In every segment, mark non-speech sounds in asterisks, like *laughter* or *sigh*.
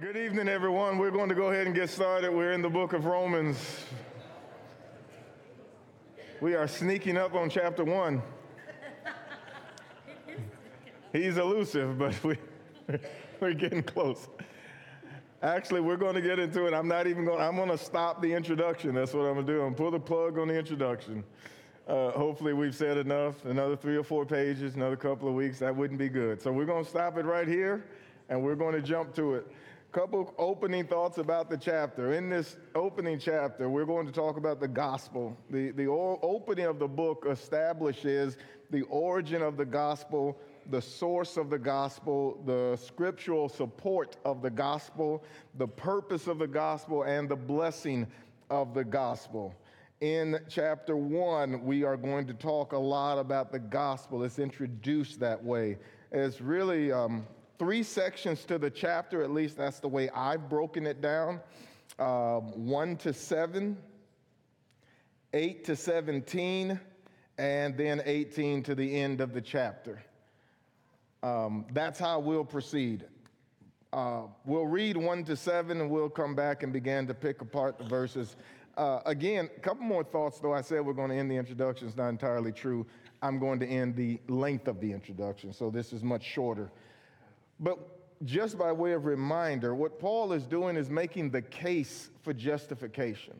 Good evening, everyone. We're going to go ahead and get started. We're in the book of Romans. We are sneaking up on chapter one. He's elusive, but we, *laughs* we're getting close. Actually, we're going to get into it. I'm not even going. I'm going to stop the introduction. That's what I'm going to do. I'm going to pull the plug on the introduction. Uh, hopefully, we've said enough. Another three or four pages, another couple of weeks. That wouldn't be good. So we're going to stop it right here, and we're going to jump to it couple opening thoughts about the chapter. In this opening chapter, we're going to talk about the gospel. The, the opening of the book establishes the origin of the gospel, the source of the gospel, the scriptural support of the gospel, the purpose of the gospel, and the blessing of the gospel. In chapter one, we are going to talk a lot about the gospel. It's introduced that way. It's really um, three sections to the chapter, at least that's the way I've broken it down um, 1 to 7, 8 to 17, and then 18 to the end of the chapter. Um, that's how we'll proceed. Uh, we'll read 1 to 7 and we'll come back and begin to pick apart the verses. Uh, again, a couple more thoughts, though. I said we're going to end the introduction. It's not entirely true. I'm going to end the length of the introduction, so this is much shorter. But just by way of reminder, what Paul is doing is making the case for justification.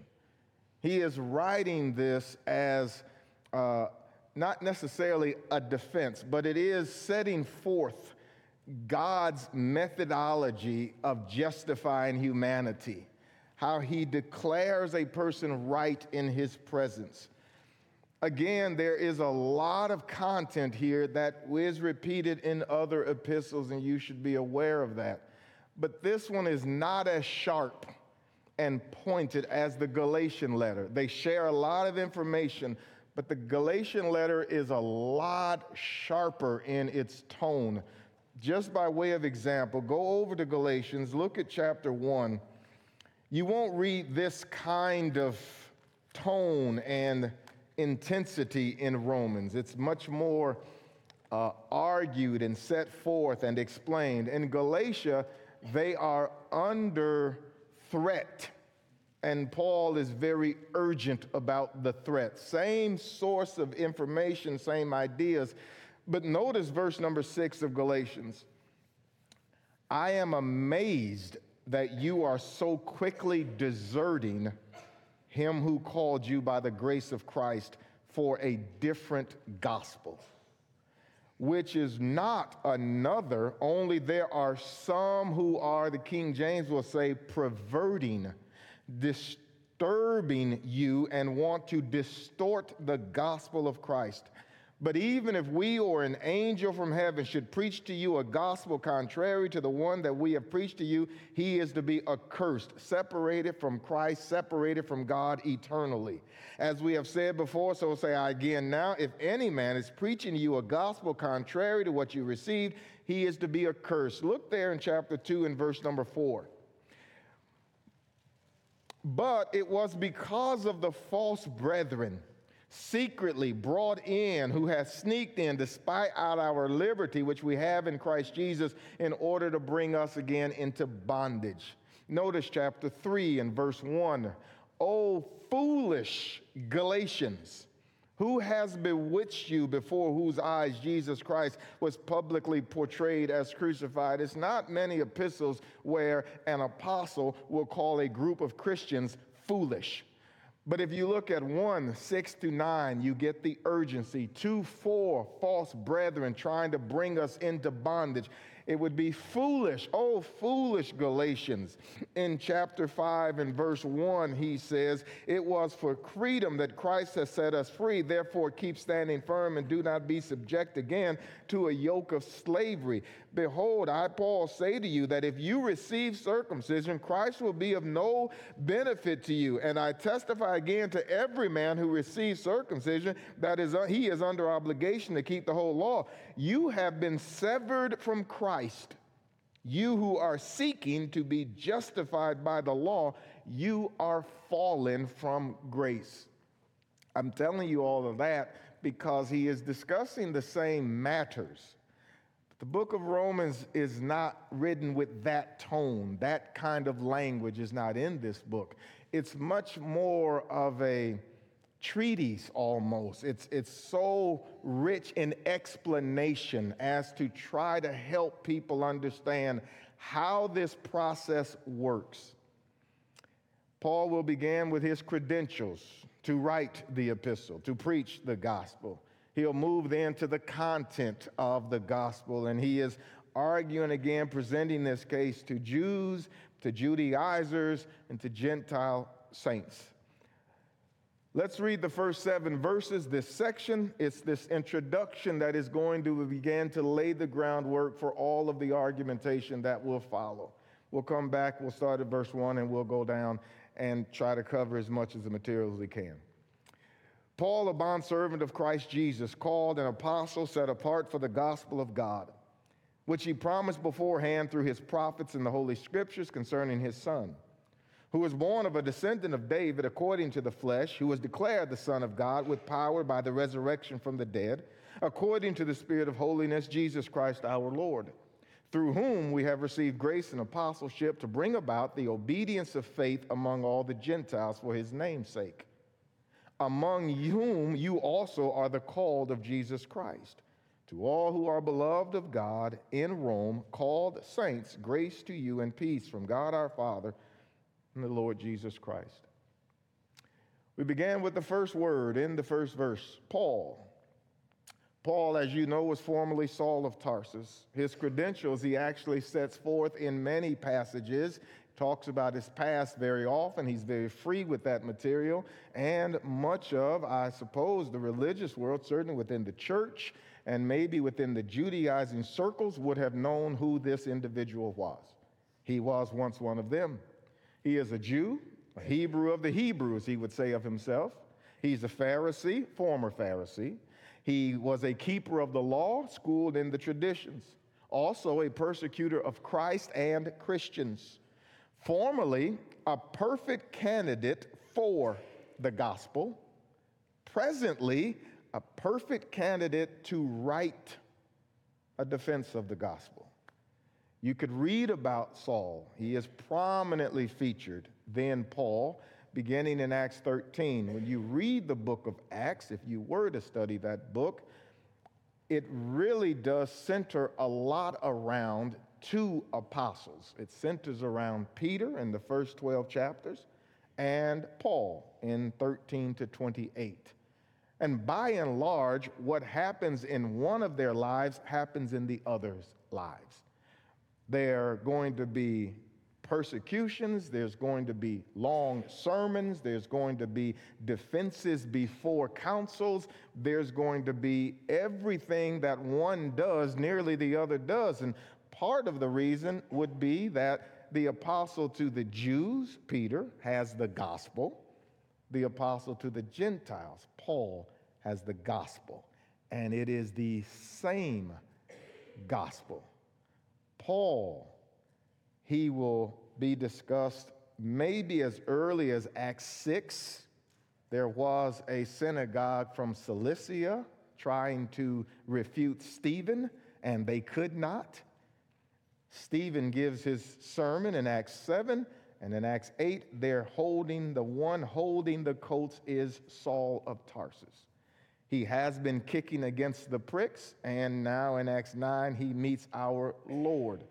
He is writing this as uh, not necessarily a defense, but it is setting forth God's methodology of justifying humanity, how he declares a person right in his presence. Again, there is a lot of content here that is repeated in other epistles, and you should be aware of that. But this one is not as sharp and pointed as the Galatian letter. They share a lot of information, but the Galatian letter is a lot sharper in its tone. Just by way of example, go over to Galatians, look at chapter 1. You won't read this kind of tone and intensity in Romans. It's much more uh, argued and set forth and explained. In Galatia, they are under threat. And Paul is very urgent about the threat. Same source of information, same ideas. But notice verse number six of Galatians. I am amazed that you are so quickly deserting him who called you by the grace of Christ for a different gospel, which is not another, only there are some who are, the King James will say, perverting, disturbing you, and want to distort the gospel of Christ. But even if we or an angel from heaven should preach to you a gospel contrary to the one that we have preached to you, he is to be accursed, separated from Christ, separated from God eternally. As we have said before, so say I again now, if any man is preaching to you a gospel contrary to what you received, he is to be accursed. Look there in chapter 2 and verse number 4. But it was because of the false brethren secretly brought in, who has sneaked in despite out our liberty, which we have in Christ Jesus, in order to bring us again into bondage. Notice chapter 3 and verse 1. Oh, foolish Galatians, who has bewitched you before whose eyes Jesus Christ was publicly portrayed as crucified? It's not many epistles where an apostle will call a group of Christians foolish. But if you look at 1, 6 to 9, you get the urgency. 2, 4, false brethren trying to bring us into bondage. It would be foolish, oh, foolish Galatians. In chapter 5 and verse 1, he says, It was for freedom that Christ has set us free. Therefore, keep standing firm and do not be subject again to a yoke of slavery. Behold, I, Paul, say to you that if you receive circumcision, Christ will be of no benefit to you. And I testify again to every man who receives circumcision that is, he is under obligation to keep the whole law. You have been severed from Christ. You who are seeking to be justified by the law, you are fallen from grace. I'm telling you all of that because he is discussing the same matters The book of Romans is not written with that tone. That kind of language is not in this book. It's much more of a treatise almost. It's, it's so rich in explanation as to try to help people understand how this process works. Paul will begin with his credentials to write the epistle, to preach the gospel. He'll move then to the content of the gospel, and he is arguing again, presenting this case to Jews, to Judaizers, and to Gentile saints. Let's read the first seven verses. This section, it's this introduction that is going to begin to lay the groundwork for all of the argumentation that will follow. We'll come back, we'll start at verse one, and we'll go down and try to cover as much of the material as we can. Paul, a bondservant of Christ Jesus, called an apostle set apart for the gospel of God, which he promised beforehand through his prophets in the Holy Scriptures concerning his Son, who was born of a descendant of David according to the flesh, who was declared the Son of God with power by the resurrection from the dead, according to the Spirit of holiness, Jesus Christ our Lord, through whom we have received grace and apostleship to bring about the obedience of faith among all the Gentiles for his name's sake among whom you also are the called of Jesus Christ. To all who are beloved of God in Rome, called saints, grace to you and peace from God our Father and the Lord Jesus Christ. We began with the first word in the first verse Paul. Paul, as you know, was formerly Saul of Tarsus. His credentials he actually sets forth in many passages talks about his past very often. He's very free with that material. And much of, I suppose, the religious world, certainly within the church and maybe within the Judaizing circles, would have known who this individual was. He was once one of them. He is a Jew, a Hebrew of the Hebrews, he would say of himself. He's a Pharisee, former Pharisee. He was a keeper of the law, schooled in the traditions. Also, a persecutor of Christ and Christians formerly a perfect candidate for the gospel, presently a perfect candidate to write a defense of the gospel. You could read about Saul. He is prominently featured, then Paul, beginning in Acts 13. When you read the book of Acts, if you were to study that book, it really does center a lot around two apostles. It centers around Peter in the first 12 chapters and Paul in 13 to 28. And by and large, what happens in one of their lives happens in the other's lives. They're going to be persecutions, there's going to be long sermons, there's going to be defenses before councils, there's going to be everything that one does, nearly the other does. And part of the reason would be that the apostle to the Jews, Peter, has the gospel. The apostle to the Gentiles, Paul, has the gospel. And it is the same gospel. Paul, he will be discussed maybe as early as Acts 6. There was a synagogue from Cilicia trying to refute Stephen, and they could not. Stephen gives his sermon in Acts 7, and in Acts 8, they're holding, the one holding the coats is Saul of Tarsus. He has been kicking against the pricks, and now in Acts 9, he meets our Lord.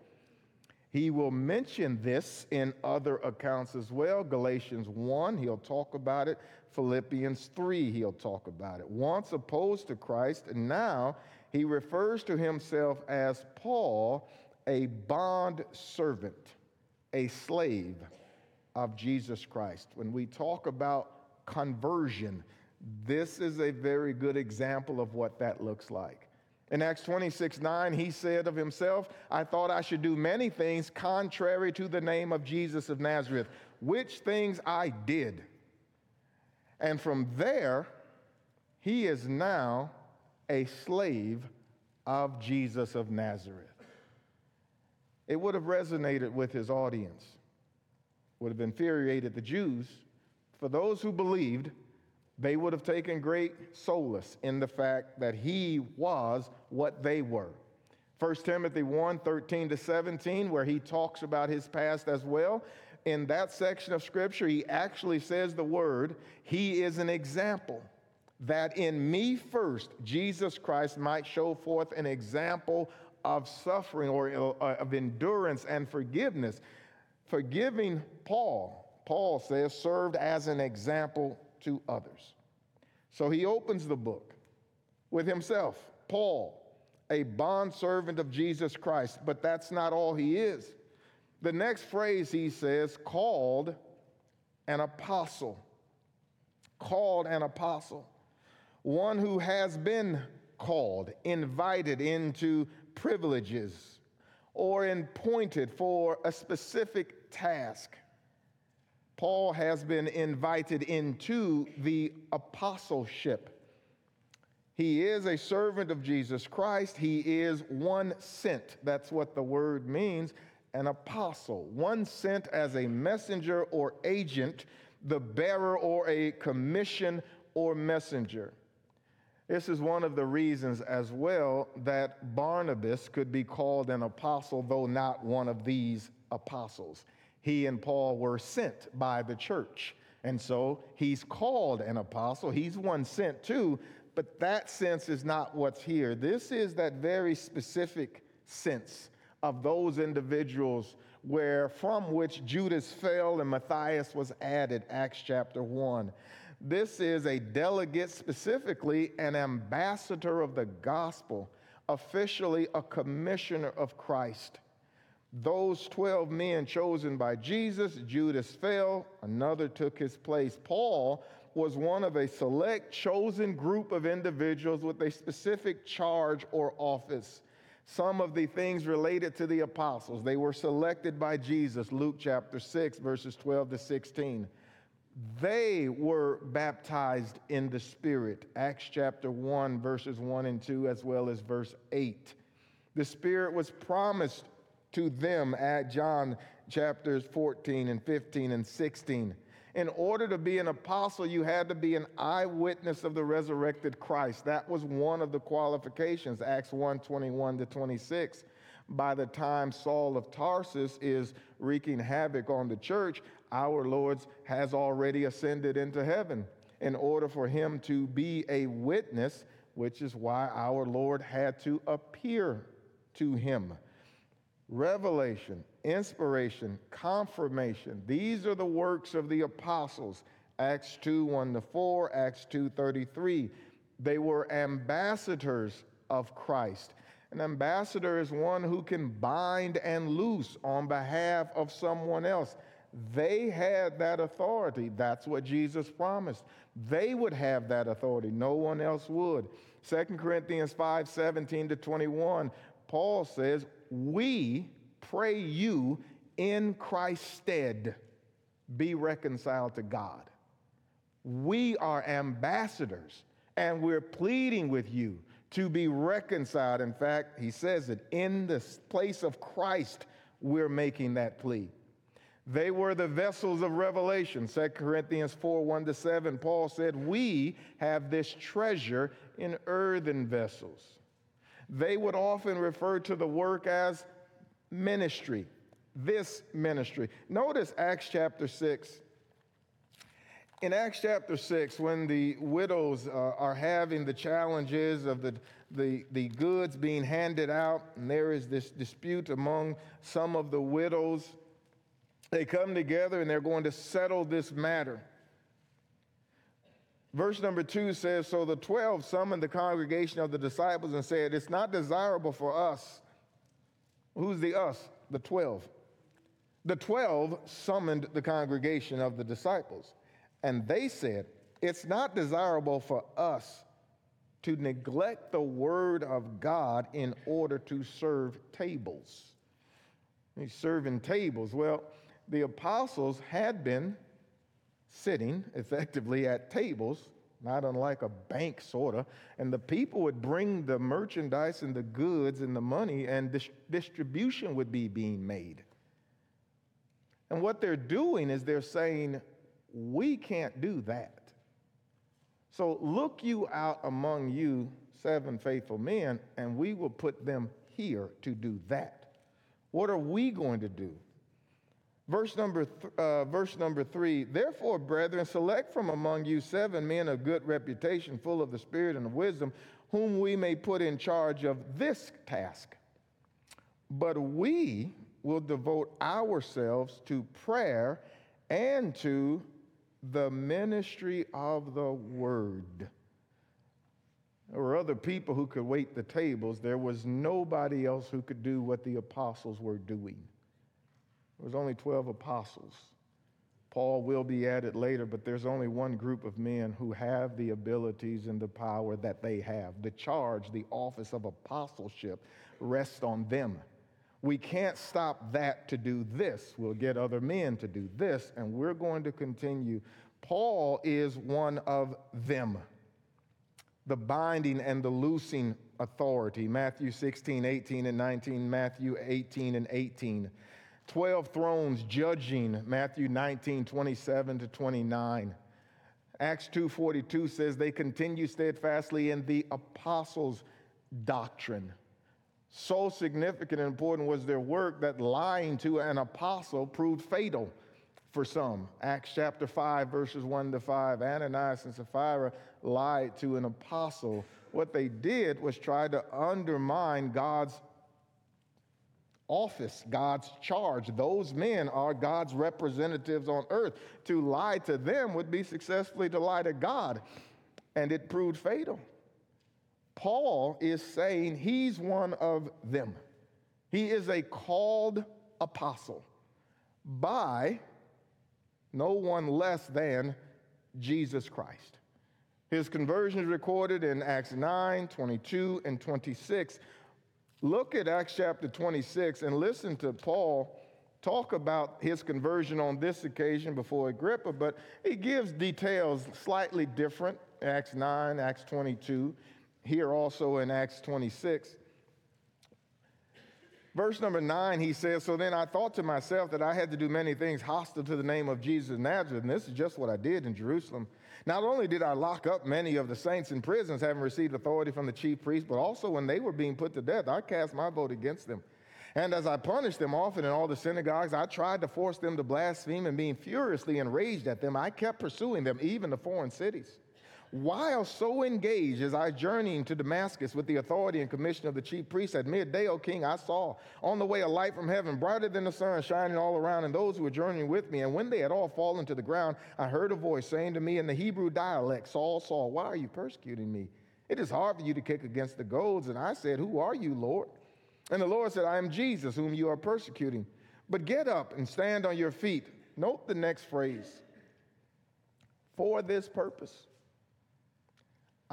He will mention this in other accounts as well. Galatians 1, he'll talk about it. Philippians 3, he'll talk about it. Once opposed to Christ, and now he refers to himself as Paul a bond servant, a slave of Jesus Christ. When we talk about conversion, this is a very good example of what that looks like. In Acts 26 9, he said of himself, I thought I should do many things contrary to the name of Jesus of Nazareth, which things I did. And from there, he is now a slave of Jesus of Nazareth it would have resonated with his audience, would have infuriated the Jews. For those who believed, they would have taken great solace in the fact that he was what they were. 1 Timothy 1 13 to 17, where he talks about his past as well. In that section of scripture, he actually says the word, He is an example, that in me first, Jesus Christ might show forth an example of suffering or uh, of endurance and forgiveness. Forgiving Paul, Paul says, served as an example to others. So he opens the book with himself, Paul, a bondservant of Jesus Christ, but that's not all he is. The next phrase he says, called an apostle. Called an apostle. One who has been called, invited into privileges, or appointed for a specific task. Paul has been invited into the apostleship. He is a servant of Jesus Christ. He is one sent. That's what the word means an apostle, one sent as a messenger or agent, the bearer or a commission or messenger. This is one of the reasons as well that Barnabas could be called an apostle, though not one of these apostles. He and Paul were sent by the church. And so he's called an apostle. He's one sent too, but that sense is not what's here. This is that very specific sense of those individuals where from which Judas fell and Matthias was added, Acts chapter 1. This is a delegate, specifically an ambassador of the gospel, officially a commissioner of Christ. Those 12 men chosen by Jesus, Judas fell, another took his place. Paul was one of a select chosen group of individuals with a specific charge or office. Some of the things related to the apostles, they were selected by Jesus, Luke chapter 6, verses 12 to 16 they were baptized in the Spirit. Acts chapter 1, verses 1 and 2, as well as verse 8. The Spirit was promised to them at John chapters 14 and 15 and 16. In order to be an apostle, you had to be an eyewitness of the resurrected Christ. That was one of the qualifications, Acts 1 21 to 26 by the time Saul of Tarsus is wreaking havoc on the church, our Lord has already ascended into heaven in order for him to be a witness, which is why our Lord had to appear to him. Revelation, inspiration, confirmation, these are the works of the apostles. Acts 2 1 to 4, Acts 2 33. They were ambassadors of Christ. An ambassador is one who can bind and loose on behalf of someone else. They had that authority. That's what Jesus promised. They would have that authority. No one else would. 2 Corinthians 5 17 to 21, Paul says, We pray you in Christ's stead be reconciled to God. We are ambassadors, and we're pleading with you to be reconciled. In fact, he says it in the place of Christ, we're making that plea. They were the vessels of revelation. 2 Corinthians 4 1 to 7, Paul said, We have this treasure in earthen vessels. They would often refer to the work as ministry, this ministry. Notice Acts chapter 6. In Acts chapter 6, when the widows uh, are having the challenges of the, the, the goods being handed out, and there is this dispute among some of the widows they come together and they're going to settle this matter. Verse number two says So the 12 summoned the congregation of the disciples and said, It's not desirable for us. Who's the us? The 12. The 12 summoned the congregation of the disciples, and they said, It's not desirable for us to neglect the word of God in order to serve tables. He's serving tables. Well, the apostles had been sitting effectively at tables, not unlike a bank, sort of, and the people would bring the merchandise and the goods and the money, and dis- distribution would be being made. And what they're doing is they're saying, We can't do that. So look you out among you seven faithful men, and we will put them here to do that. What are we going to do? Verse number, th- uh, verse number three, therefore, brethren, select from among you seven men of good reputation, full of the Spirit and of wisdom, whom we may put in charge of this task. But we will devote ourselves to prayer and to the ministry of the word. There were other people who could wait the tables. There was nobody else who could do what the apostles were doing. There was only 12 apostles. Paul will be added later, but there's only one group of men who have the abilities and the power that they have. The charge, the office of apostleship rests on them. We can't stop that to do this. We'll get other men to do this, and we're going to continue. Paul is one of them. The binding and the loosing authority, Matthew 16, 18, and 19, Matthew 18 and 18. 12 thrones judging, Matthew 19, 27 to 29. Acts 2:42 says they continue steadfastly in the apostles' doctrine. So significant and important was their work that lying to an apostle proved fatal for some. Acts chapter 5, verses 1 to 5. Ananias and Sapphira lied to an apostle. What they did was try to undermine God's office, God's charge. Those men are God's representatives on earth. To lie to them would be successfully to lie to God, and it proved fatal. Paul is saying he's one of them. He is a called apostle by no one less than Jesus Christ. His conversion is recorded in Acts 9, 22, and 26. Look at Acts chapter 26 and listen to Paul talk about his conversion on this occasion before Agrippa, but he gives details slightly different. Acts 9, Acts 22, here also in Acts 26. Verse number nine, he says, So then I thought to myself that I had to do many things hostile to the name of Jesus of Nazareth, and this is just what I did in Jerusalem. Not only did I lock up many of the saints in prisons, having received authority from the chief priests, but also when they were being put to death, I cast my vote against them. And as I punished them often in all the synagogues, I tried to force them to blaspheme, and being furiously enraged at them, I kept pursuing them, even to foreign cities. While so engaged as I journeying to Damascus with the authority and commission of the chief priest at midday, O king, I saw on the way a light from heaven, brighter than the sun, shining all around, and those who were journeying with me. And when they had all fallen to the ground, I heard a voice saying to me in the Hebrew dialect, Saul, Saul, why are you persecuting me? It is hard for you to kick against the goads. And I said, Who are you, Lord? And the Lord said, I am Jesus, whom you are persecuting. But get up and stand on your feet. Note the next phrase for this purpose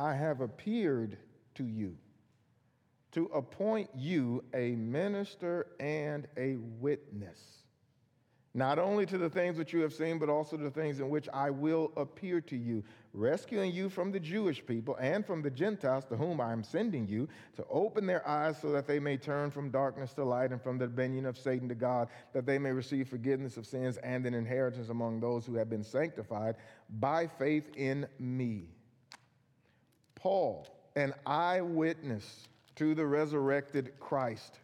I have appeared to you to appoint you a minister and a witness, not only to the things which you have seen, but also to the things in which I will appear to you, rescuing you from the Jewish people and from the Gentiles to whom I am sending you, to open their eyes so that they may turn from darkness to light and from the dominion of Satan to God, that they may receive forgiveness of sins and an inheritance among those who have been sanctified by faith in me. Paul, an eyewitness to the resurrected Christ,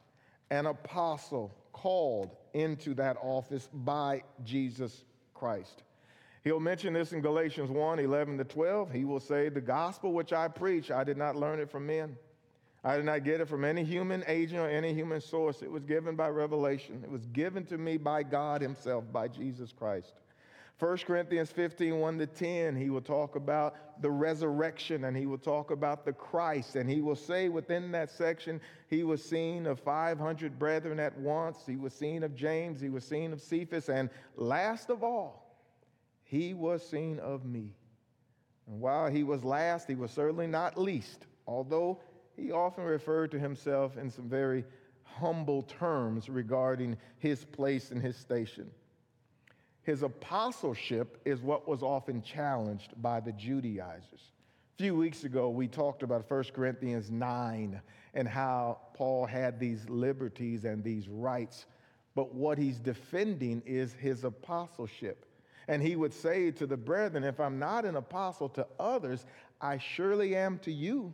an apostle called into that office by Jesus Christ. He'll mention this in Galatians 1 11 to 12. He will say, The gospel which I preach, I did not learn it from men. I did not get it from any human agent or any human source. It was given by revelation. It was given to me by God Himself, by Jesus Christ. 1 Corinthians 15, 1 to 10, he will talk about the resurrection and he will talk about the Christ. And he will say within that section, he was seen of 500 brethren at once. He was seen of James. He was seen of Cephas. And last of all, he was seen of me. And while he was last, he was certainly not least, although he often referred to himself in some very humble terms regarding his place and his station. His apostleship is what was often challenged by the Judaizers. A few weeks ago, we talked about 1 Corinthians 9 and how Paul had these liberties and these rights, but what he's defending is his apostleship. And he would say to the brethren, If I'm not an apostle to others, I surely am to you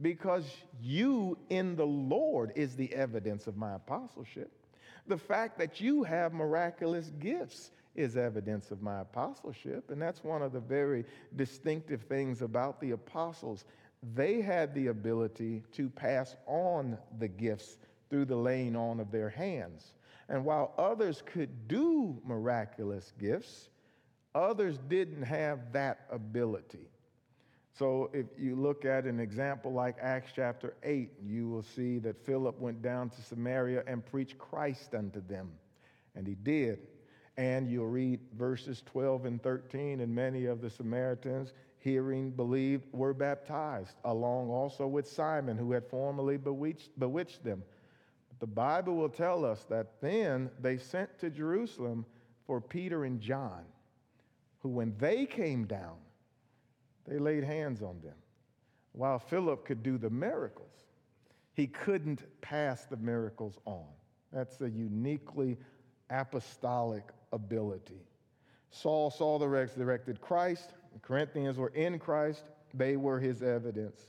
because you in the Lord is the evidence of my apostleship. The fact that you have miraculous gifts is evidence of my apostleship. And that's one of the very distinctive things about the apostles. They had the ability to pass on the gifts through the laying on of their hands. And while others could do miraculous gifts, others didn't have that ability. So if you look at an example like Acts chapter 8, you will see that Philip went down to Samaria and preached Christ unto them. And he did. And you'll read verses 12 and 13, and many of the Samaritans, hearing, believed, were baptized, along also with Simon, who had formerly bewitched, bewitched them. But the Bible will tell us that then they sent to Jerusalem for Peter and John, who, when they came down, they laid hands on them. While Philip could do the miracles, he couldn't pass the miracles on. That's a uniquely apostolic ability. Saul saw the resurrected Christ. The Corinthians were in Christ. They were his evidence.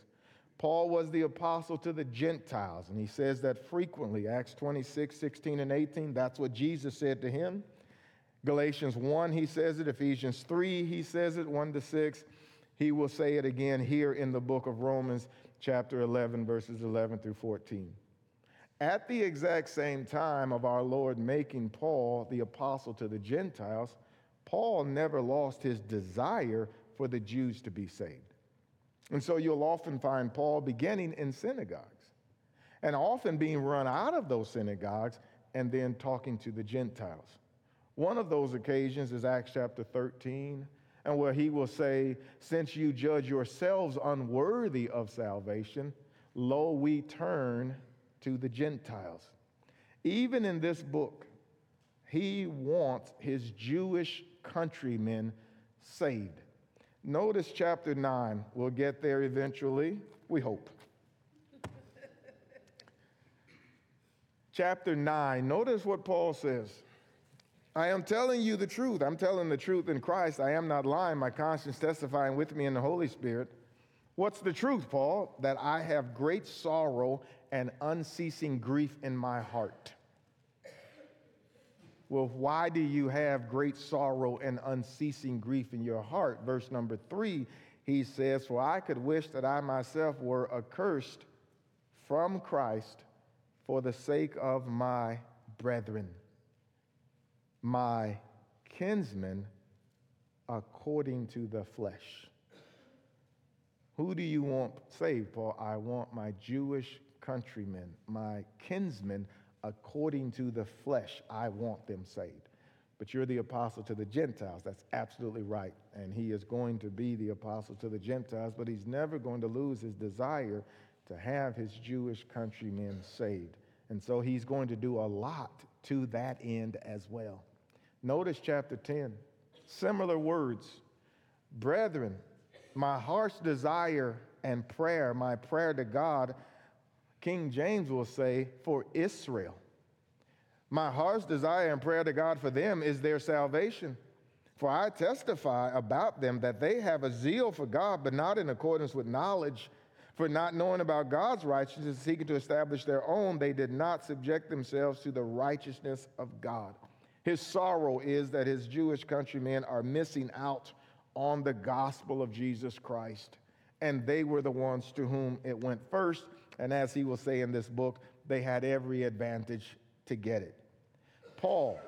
Paul was the apostle to the Gentiles, and he says that frequently. Acts 26, 16, and 18, that's what Jesus said to him. Galatians 1, he says it. Ephesians 3, he says it, 1 to 6. He will say it again here in the book of Romans, chapter 11, verses 11 through 14. At the exact same time of our Lord making Paul the apostle to the Gentiles, Paul never lost his desire for the Jews to be saved. And so you'll often find Paul beginning in synagogues and often being run out of those synagogues and then talking to the Gentiles. One of those occasions is Acts chapter 13, and where he will say, Since you judge yourselves unworthy of salvation, lo, we turn to the Gentiles. Even in this book, he wants his Jewish countrymen saved. Notice chapter 9. We'll get there eventually, we hope. chapter 9, notice what Paul says. I am telling you the truth. I'm telling the truth in Christ. I am not lying. My conscience testifying with me in the Holy Spirit. What's the truth, Paul? That I have great sorrow and unceasing grief in my heart. Well, why do you have great sorrow and unceasing grief in your heart? Verse number three, he says, For I could wish that I myself were accursed from Christ for the sake of my brethren, my kinsmen according to the flesh. Who do you want saved, Paul? I want my Jewish countrymen, my kinsmen, according to the flesh. I want them saved. But you're the apostle to the Gentiles. That's absolutely right. And he is going to be the apostle to the Gentiles, but he's never going to lose his desire to have his Jewish countrymen saved. And so he's going to do a lot to that end as well. Notice chapter 10. Similar words. Brethren, my heart's desire and prayer, my prayer to God, King James will say, for Israel. My heart's desire and prayer to God for them is their salvation. For I testify about them that they have a zeal for God, but not in accordance with knowledge. For not knowing about God's righteousness, seeking to establish their own, they did not subject themselves to the righteousness of God. His sorrow is that his Jewish countrymen are missing out on the gospel of Jesus Christ. And they were the ones to whom it went first. And as he will say in this book, they had every advantage to get it. Paul,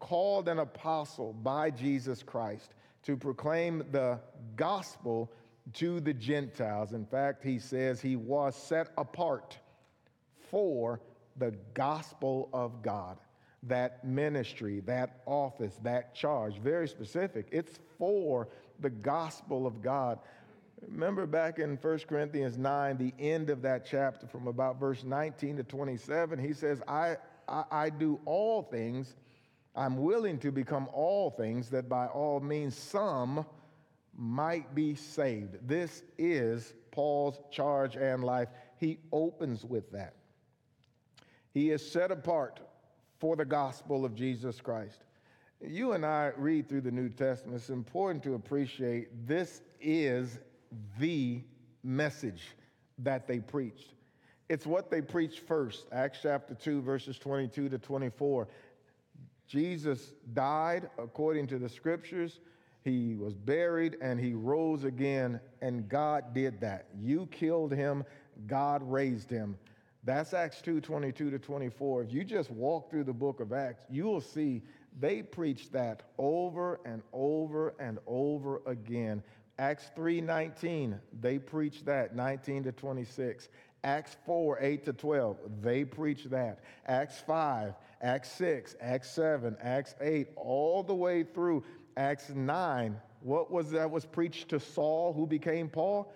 called an apostle by Jesus Christ to proclaim the gospel to the Gentiles. In fact, he says he was set apart for the gospel of God. That ministry, that office, that charge, very specific. It's for the gospel of God. Remember back in 1 Corinthians 9, the end of that chapter, from about verse 19 to 27, he says, I, I, I do all things. I'm willing to become all things that by all means some might be saved. This is Paul's charge and life. He opens with that. He is set apart for the gospel of Jesus Christ. You and I read through the New Testament. It's important to appreciate this is the message that they preached. It's what they preached first. Acts chapter 2, verses 22 to 24. Jesus died according to the scriptures. He was buried and he rose again, and God did that. You killed him, God raised him. That's Acts 2 22 to 24. If you just walk through the book of Acts, you will see they preached that over and over and over again. Acts 3 19, they preached that 19 to 26. Acts 4, 8 to 12, they preach that. Acts 5, Acts 6, Acts 7, Acts 8, all the way through Acts 9. What was that was preached to Saul, who became Paul?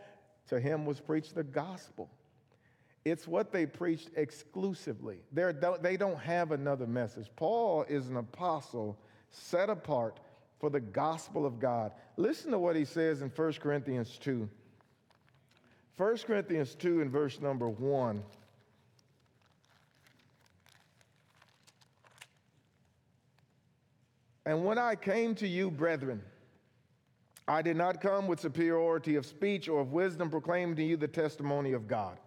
To him was preached the gospel. It's what they preached exclusively. They're, they don't have another message. Paul is an apostle set apart for the gospel of God. Listen to what he says in 1 Corinthians 2. 1 Corinthians 2 and verse number 1. And when I came to you, brethren, I did not come with superiority of speech or of wisdom, proclaiming to you the testimony of God.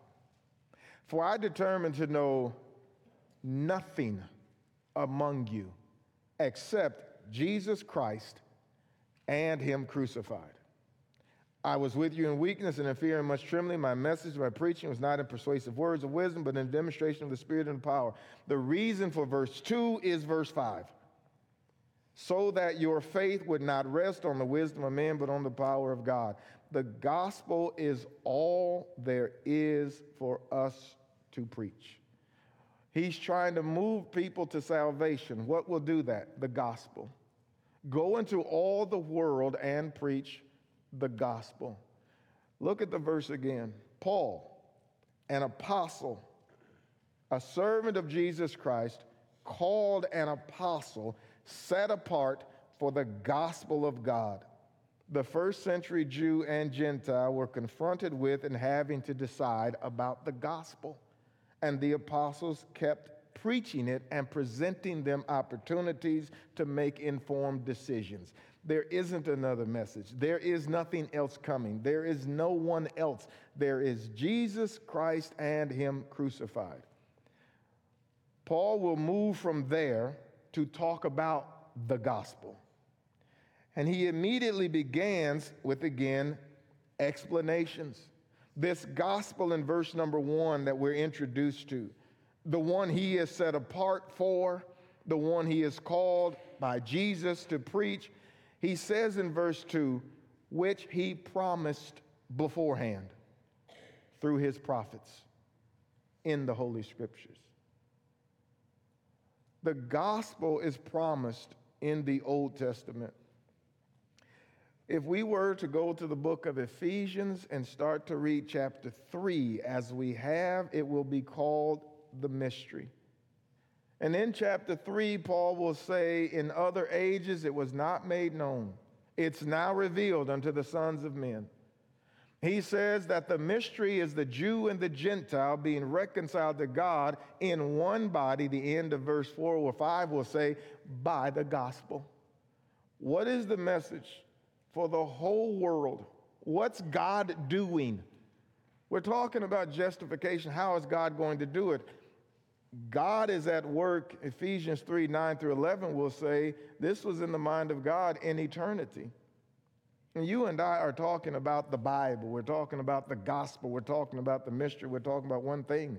For I determined to know nothing among you except Jesus Christ and Him crucified. I was with you in weakness and in fear and much trembling. My message, my preaching was not in persuasive words of wisdom, but in demonstration of the Spirit and power. The reason for verse 2 is verse 5. So that your faith would not rest on the wisdom of men, but on the power of God. The gospel is all there is for us to preach. He's trying to move people to salvation. What will do that? The gospel. Go into all the world and preach the gospel. Look at the verse again. Paul, an apostle, a servant of Jesus Christ, called an apostle, set apart for the gospel of God. The first century Jew and Gentile were confronted with and having to decide about the gospel. And the apostles kept preaching it and presenting them opportunities to make informed decisions. There isn't another message. There is nothing else coming. There is no one else. There is Jesus Christ and Him crucified. Paul will move from there to talk about the gospel. And he immediately begins with, again, explanations. This gospel in verse number one that we're introduced to, the one he is set apart for, the one he is called by Jesus to preach, he says in verse 2, which he promised beforehand through his prophets in the Holy Scriptures. The gospel is promised in the Old Testament. If we were to go to the book of Ephesians and start to read chapter 3 as we have, it will be called the mystery. And in chapter 3, Paul will say, In other ages it was not made known, it's now revealed unto the sons of men. He says that the mystery is the Jew and the Gentile being reconciled to God in one body. The end of verse 4 or 5 will say, by the gospel. What is the message for the whole world? What's God doing? We're talking about justification. How is God going to do it? God is at work, Ephesians 3 9 through 11 will say, this was in the mind of God in eternity. And you and I are talking about the Bible, we're talking about the gospel, we're talking about the mystery, we're talking about one thing.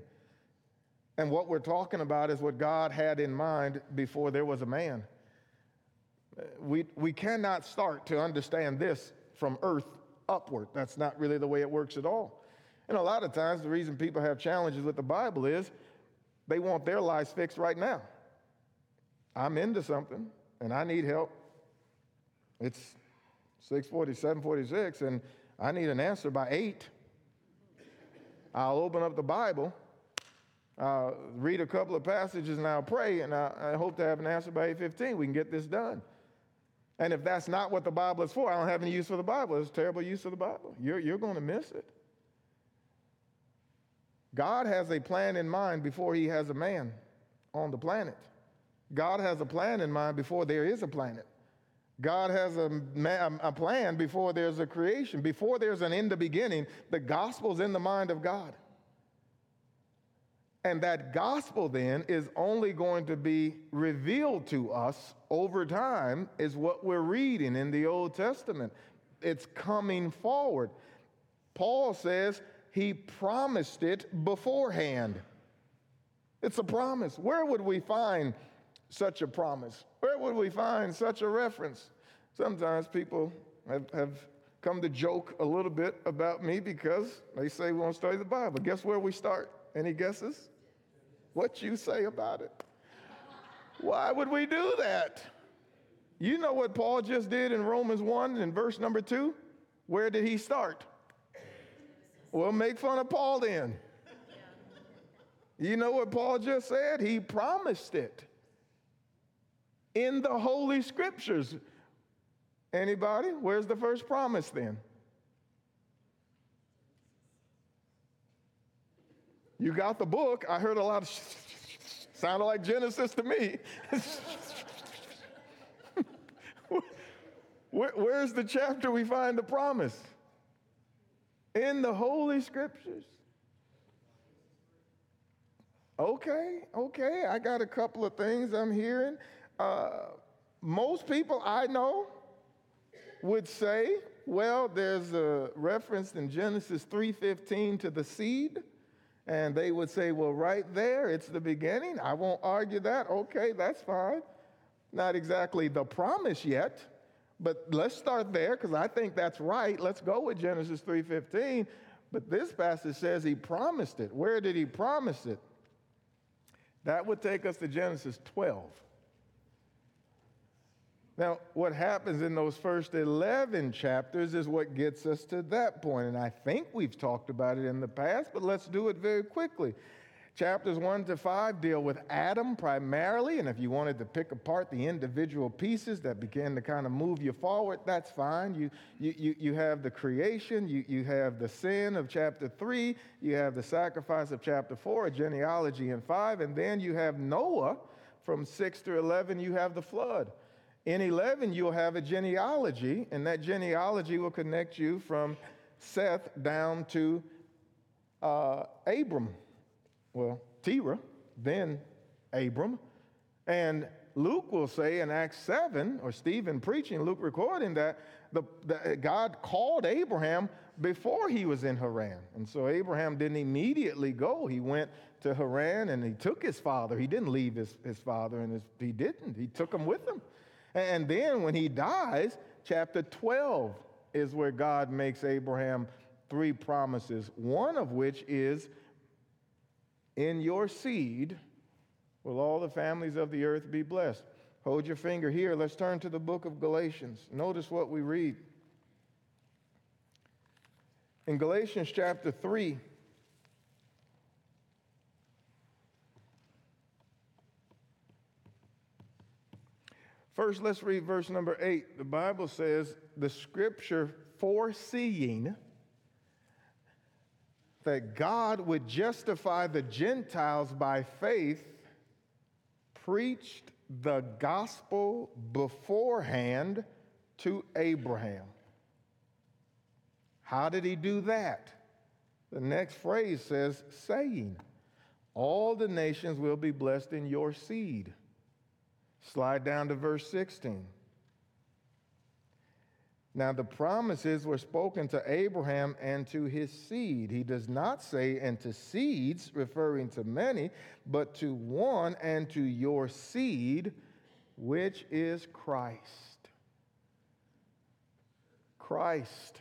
And what we're talking about is what God had in mind before there was a man. We, we cannot start to understand this from earth upward. That's not really the way it works at all. And a lot of times, the reason people have challenges with the Bible is they want their lives fixed right now. I'm into something and I need help. It's 640, 746, and I need an answer by 8. I'll open up the Bible, I'll read a couple of passages, and I'll pray, and I, I hope to have an answer by 8.15. We can get this done. And if that's not what the Bible is for, I don't have any use for the Bible. It's terrible use of the Bible. You're, you're going to miss it. God has a plan in mind before he has a man on the planet. God has a plan in mind before there is a planet. God has a, a plan before there's a creation, before there's an in the beginning. The gospel's in the mind of God. And that gospel then is only going to be revealed to us over time, is what we're reading in the Old Testament. It's coming forward. Paul says he promised it beforehand. It's a promise. Where would we find such a promise? Where would we find such a reference? Sometimes people have, have come to joke a little bit about me because they say we want to study the Bible. Guess where we start? Any guesses? What you say about it? Why would we do that? You know what Paul just did in Romans 1 in verse number 2? Where did he start? Well, make fun of Paul then. You know what Paul just said? He promised it in the Holy Scriptures. Anybody? Where's the first promise then? You got the book. I heard a lot of *laughs* sounded like Genesis to me. *laughs* Where, where's the chapter we find the promise? In the Holy Scriptures. Okay, okay, I got a couple of things I'm hearing. Uh, most people I know would say, well, there's a reference in Genesis 3:15 to the seed. And they would say, well, right there, it's the beginning. I won't argue that. Okay, that's fine. Not exactly the promise yet, but let's start there because I think that's right. Let's go with Genesis 3:15. But this passage says he promised it. Where did he promise it? That would take us to Genesis 12. Now, what happens in those first 11 chapters is what gets us to that point. And I think we've talked about it in the past, but let's do it very quickly. Chapters 1 to 5 deal with Adam primarily, and if you wanted to pick apart the individual pieces that begin to kind of move you forward, that's fine. You, you, you, you have the creation, you, you have the sin of chapter 3, you have the sacrifice of chapter 4, a genealogy in 5, and then you have Noah from 6 to 11, you have the flood. In 11, you'll have a genealogy, and that genealogy will connect you from Seth down to uh, Abram. Well, Terah, then Abram. And Luke will say in Acts 7, or Stephen preaching, Luke recording that the, God called Abraham before he was in Haran. And so Abraham didn't immediately go. He went to Haran and he took his father. He didn't leave his, his father, and his, he didn't. He took him with him. And then when he dies, chapter 12 is where God makes Abraham three promises, one of which is, In your seed will all the families of the earth be blessed. Hold your finger here. Let's turn to the book of Galatians. Notice what we read. In Galatians chapter 3, First, let's read verse number eight. The Bible says, the scripture foreseeing that God would justify the Gentiles by faith, preached the gospel beforehand to Abraham. How did he do that? The next phrase says, saying, All the nations will be blessed in your seed. Slide down to verse 16. Now, the promises were spoken to Abraham and to his seed. He does not say, and to seeds, referring to many, but to one and to your seed, which is Christ. Christ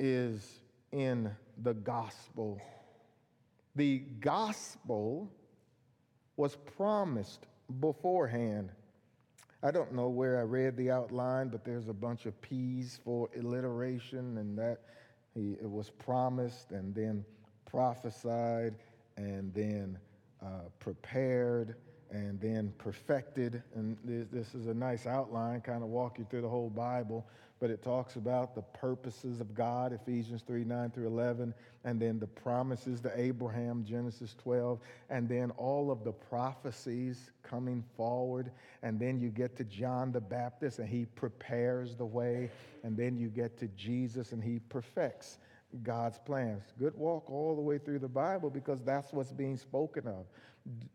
is in the gospel. The gospel was promised beforehand. I don't know where I read the outline, but there's a bunch of P's for alliteration, and that he, it was promised, and then prophesied, and then uh, prepared, and then perfected. And this, this is a nice outline, kind of walk you through the whole Bible. But it talks about the purposes of God, Ephesians 3 9 through 11, and then the promises to Abraham, Genesis 12, and then all of the prophecies coming forward. And then you get to John the Baptist, and he prepares the way. And then you get to Jesus, and he perfects God's plans. Good walk all the way through the Bible because that's what's being spoken of.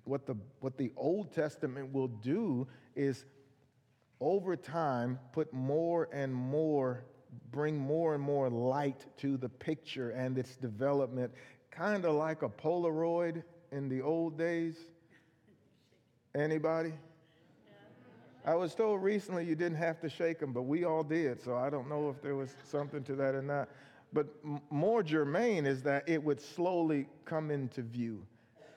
What the, what the Old Testament will do is over time, put more and more, bring more and more light to the picture and its development, kind of like a Polaroid in the old days. Anybody? I was told recently you didn't have to shake them, but we all did, so I don't know if there was something to that or not. But m- more germane is that it would slowly come into view.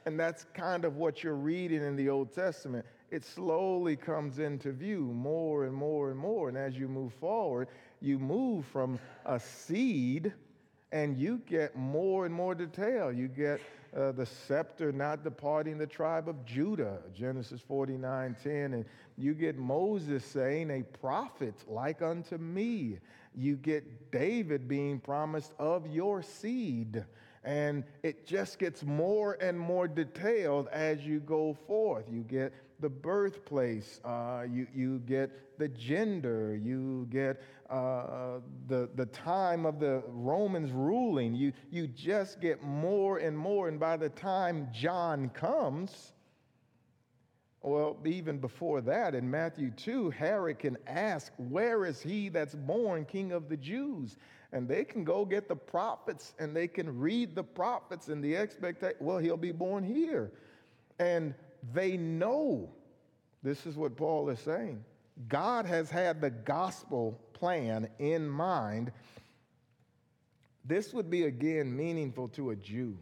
And that's kind of what you're reading in the Old Testament it slowly comes into view more and more and more. And as you move forward, you move from a seed and you get more and more detail. You get uh, the scepter not departing the tribe of Judah, Genesis 49 10. And you get Moses saying, A prophet like unto me. You get David being promised of your seed. And it just gets more and more detailed as you go forth. You get the birthplace, uh, you, you get the gender, you get uh, the, the time of the Romans ruling. You, you just get more and more. And by the time John comes, well, even before that, in Matthew 2, Herod can ask, Where is he that's born king of the Jews? And they can go get the prophets and they can read the prophets and the expectation, well, he'll be born here. And they know. This is what Paul is saying. God has had the gospel plan in mind. This would be again meaningful to a Jew.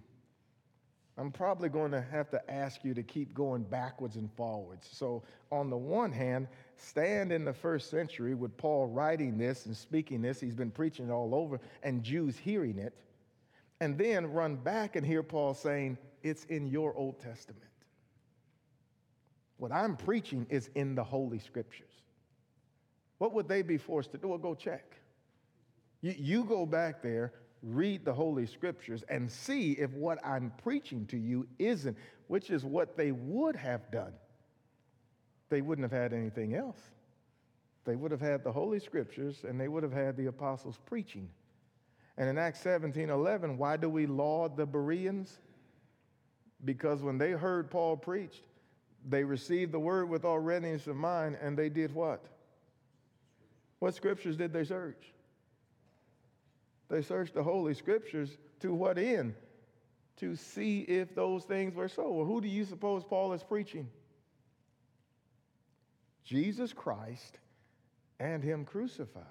I'm probably going to have to ask you to keep going backwards and forwards. So, on the one hand, stand in the first century with Paul writing this and speaking this. He's been preaching it all over, and Jews hearing it. And then run back and hear Paul saying, It's in your Old Testament. What I'm preaching is in the Holy Scriptures. What would they be forced to do? Well, go check. You, you go back there, read the Holy Scriptures, and see if what I'm preaching to you isn't, which is what they would have done. They wouldn't have had anything else. They would have had the Holy Scriptures and they would have had the apostles preaching. And in Acts 17 11, why do we laud the Bereans? Because when they heard Paul preached, they received the word with all readiness of mind, and they did what? What scriptures did they search? They searched the Holy Scriptures to what end? To see if those things were so. Well, who do you suppose Paul is preaching? Jesus Christ and Him crucified.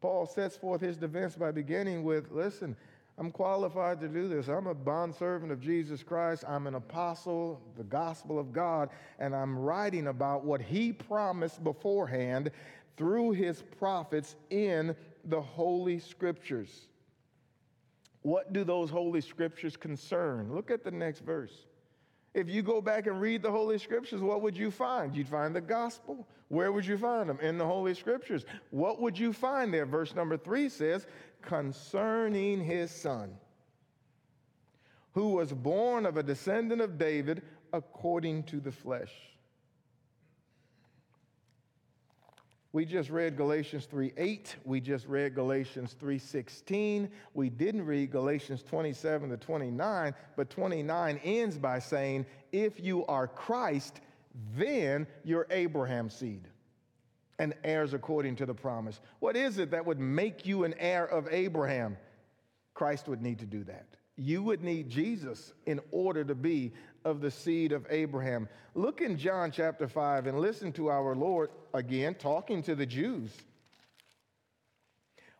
Paul sets forth his defense by beginning with listen, I'm qualified to do this. I'm a bondservant of Jesus Christ. I'm an apostle, the gospel of God, and I'm writing about what he promised beforehand through his prophets in the Holy Scriptures. What do those Holy Scriptures concern? Look at the next verse. If you go back and read the Holy Scriptures, what would you find? You'd find the gospel. Where would you find them? In the Holy Scriptures. What would you find there? Verse number three says, concerning his son, who was born of a descendant of David according to the flesh. We just read Galatians 3:8. We just read Galatians 3:16. We didn't read Galatians 27 to 29, but 29 ends by saying, "If you are Christ, then you're Abraham's seed and heirs according to the promise." What is it that would make you an heir of Abraham? Christ would need to do that. You would need Jesus in order to be of the seed of Abraham. Look in John chapter 5 and listen to our Lord again talking to the Jews.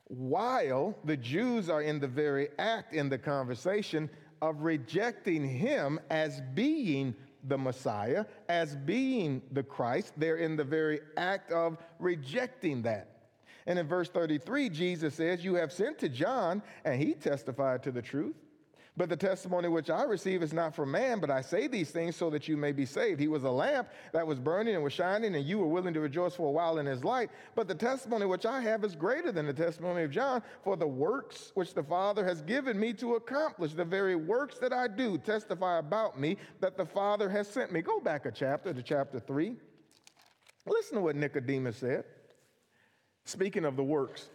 While the Jews are in the very act in the conversation of rejecting him as being the Messiah, as being the Christ, they're in the very act of rejecting that. And in verse 33, Jesus says, You have sent to John, and he testified to the truth. But the testimony which I receive is not from man, but I say these things so that you may be saved. He was a lamp that was burning and was shining, and you were willing to rejoice for a while in his light. But the testimony which I have is greater than the testimony of John, for the works which the Father has given me to accomplish, the very works that I do, testify about me that the Father has sent me. Go back a chapter to chapter 3. Listen to what Nicodemus said. Speaking of the works,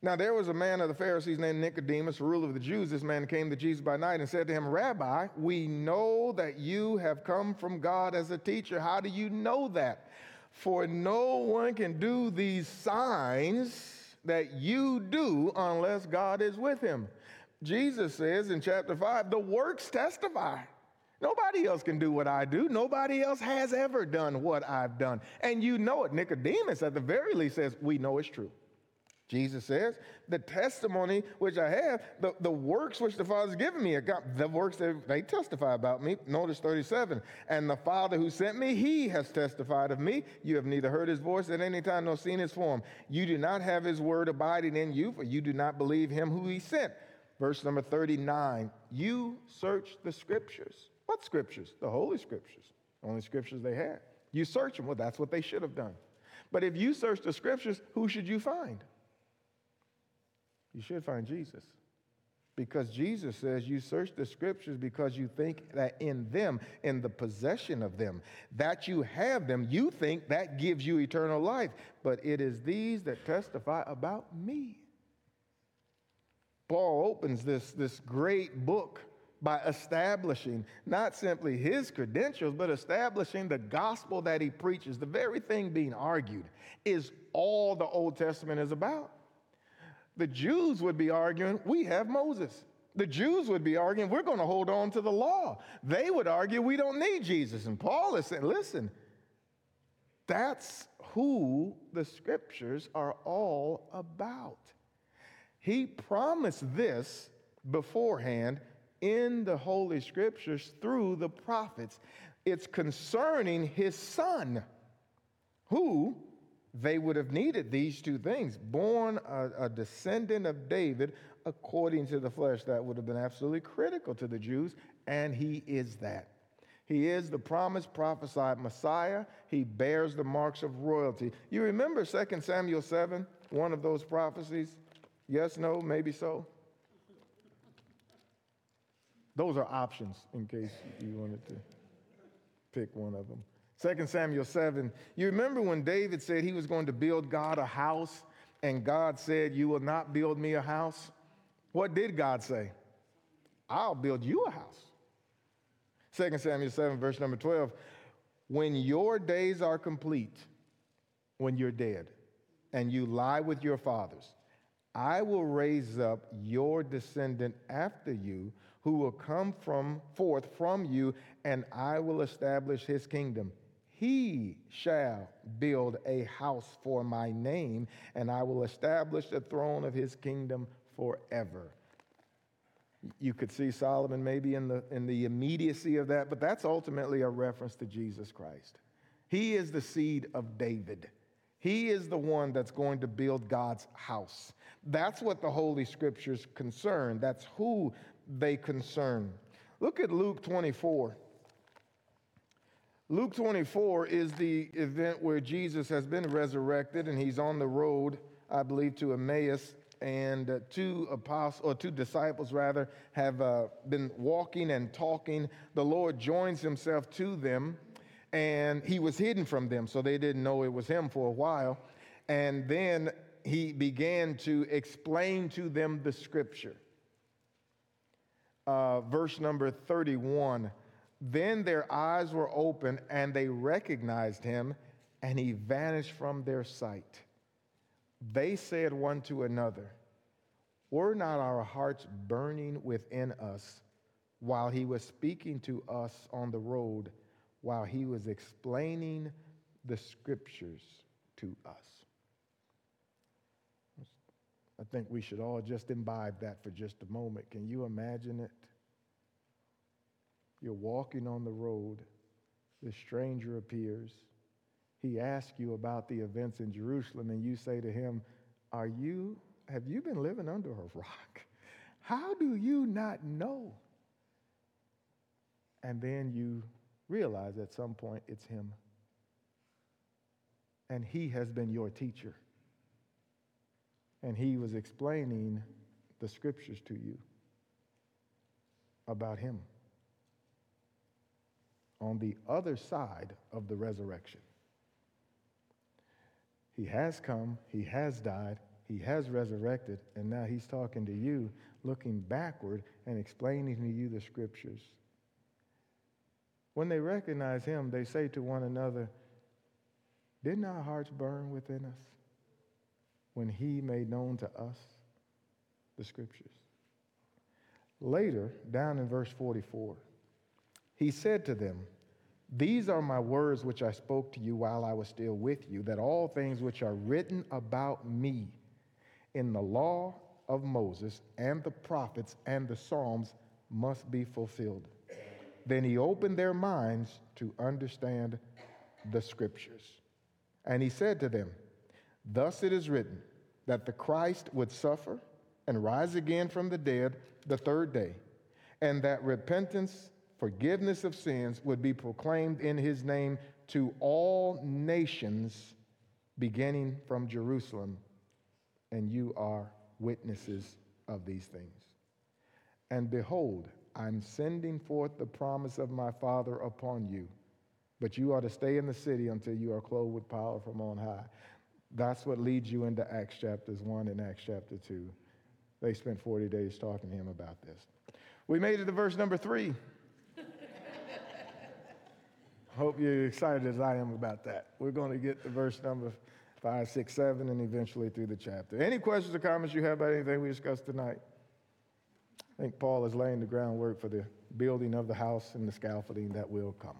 now there was a man of the Pharisees named Nicodemus, ruler of the Jews. This man came to Jesus by night and said to him, Rabbi, we know that you have come from God as a teacher. How do you know that? For no one can do these signs that you do unless God is with him. Jesus says in chapter 5, the works testify. Nobody else can do what I do. Nobody else has ever done what I've done. And you know it. Nicodemus, at the very least, says, We know it's true. Jesus says, the testimony which I have, the, the works which the Father has given me, the works that they testify about me. Notice 37. And the Father who sent me, he has testified of me. You have neither heard his voice at any time nor seen his form. You do not have his word abiding in you, for you do not believe him who he sent. Verse number 39. You search the scriptures. What scriptures? The Holy Scriptures. Only scriptures they had. You search them. Well, that's what they should have done. But if you search the scriptures, who should you find? You should find Jesus. Because Jesus says you search the scriptures because you think that in them, in the possession of them, that you have them, you think that gives you eternal life. But it is these that testify about me. Paul opens this, this great book by establishing not simply his credentials, but establishing the gospel that he preaches. The very thing being argued is all the Old Testament is about. The Jews would be arguing, we have Moses. The Jews would be arguing, we're going to hold on to the law. They would argue, we don't need Jesus. And Paul is saying, listen, that's who the scriptures are all about. He promised this beforehand in the Holy Scriptures through the prophets. It's concerning his son, who they would have needed these two things born a, a, descendant of David according to the flesh. That would have been absolutely critical to the Jews, and he is that. He is the promised prophesied Messiah. He bears the marks of royalty. You remember 2 Samuel 7, one of those prophecies? Yes, no, maybe so. Those are options in case you wanted to pick one of them. 2 Samuel 7. You remember when David said he was going to build God a house, and God said, You will not build me a house? What did God say? I'll build you a house. 2 Samuel 7, verse number 12. When your days are complete, when you're dead, and you lie with your fathers, I will raise up your descendant after you, who will come from forth from you, and I will establish his kingdom. He shall build a house for my name, and I will establish the throne of his kingdom forever. You could see Solomon maybe in the, in the immediacy of that, but that's ultimately a reference to Jesus Christ. He is the seed of David. He is the one that's going to build God's house. That's what the Holy Scriptures concern. That's who they concern. Look at Luke 24. Luke 24 is the event where Jesus has been resurrected and he's on the road, I believe, to Emmaus. And uh, two apostles, or two disciples rather, have uh, been walking and talking. The Lord joins himself to them, and he was hidden from them, so they didn't know it was him for a while. And then he began to explain to them the scripture. Uh, verse number 31 then their eyes were open and they recognized him, and he vanished from their sight. They said one to another, Were not our hearts burning within us while he was speaking to us on the road, while he was explaining the scriptures to us? I think we should all just imbibe that for just a moment. Can you imagine it? You're walking on the road. The stranger appears. He asks you about the events in Jerusalem, and you say to him, Are you, have you been living under a rock? How do you not know? And then you realize at some point it's him. And he has been your teacher. And he was explaining the scriptures to you about him on the other side of the resurrection. He has come, he has died, he has resurrected, and now he's talking to you, looking backward and explaining to you the scriptures. When they recognize him, they say to one another, Didn't our hearts burn within us when he made known to us the scriptures? Later, down in verse 44, he said to them, These are my words which I spoke to you while I was still with you, that all things which are written about me in the law of Moses and the prophets and the Psalms must be fulfilled. Then he opened their minds to understand the scriptures. And he said to them, Thus it is written that the Christ would suffer and rise again from the dead the third day, and that repentance, forgiveness of sins would be proclaimed in his name to all nations, beginning from Jerusalem. And you are witnesses of these things. And behold, I'm sending forth the promise of my Father upon you, but you are to stay in the city until you are clothed with power from on high. That's what leads you into Acts chapters 1 and Acts chapter 2. They spent 40 days talking to him about this. We made it to verse number 3. Hope you're excited as I am about that. We're going to get to verse number five, six, seven, and eventually through the chapter. Any questions or comments you have about anything we discussed tonight? I think Paul is laying the groundwork for the building of the house and the scaffolding that will come.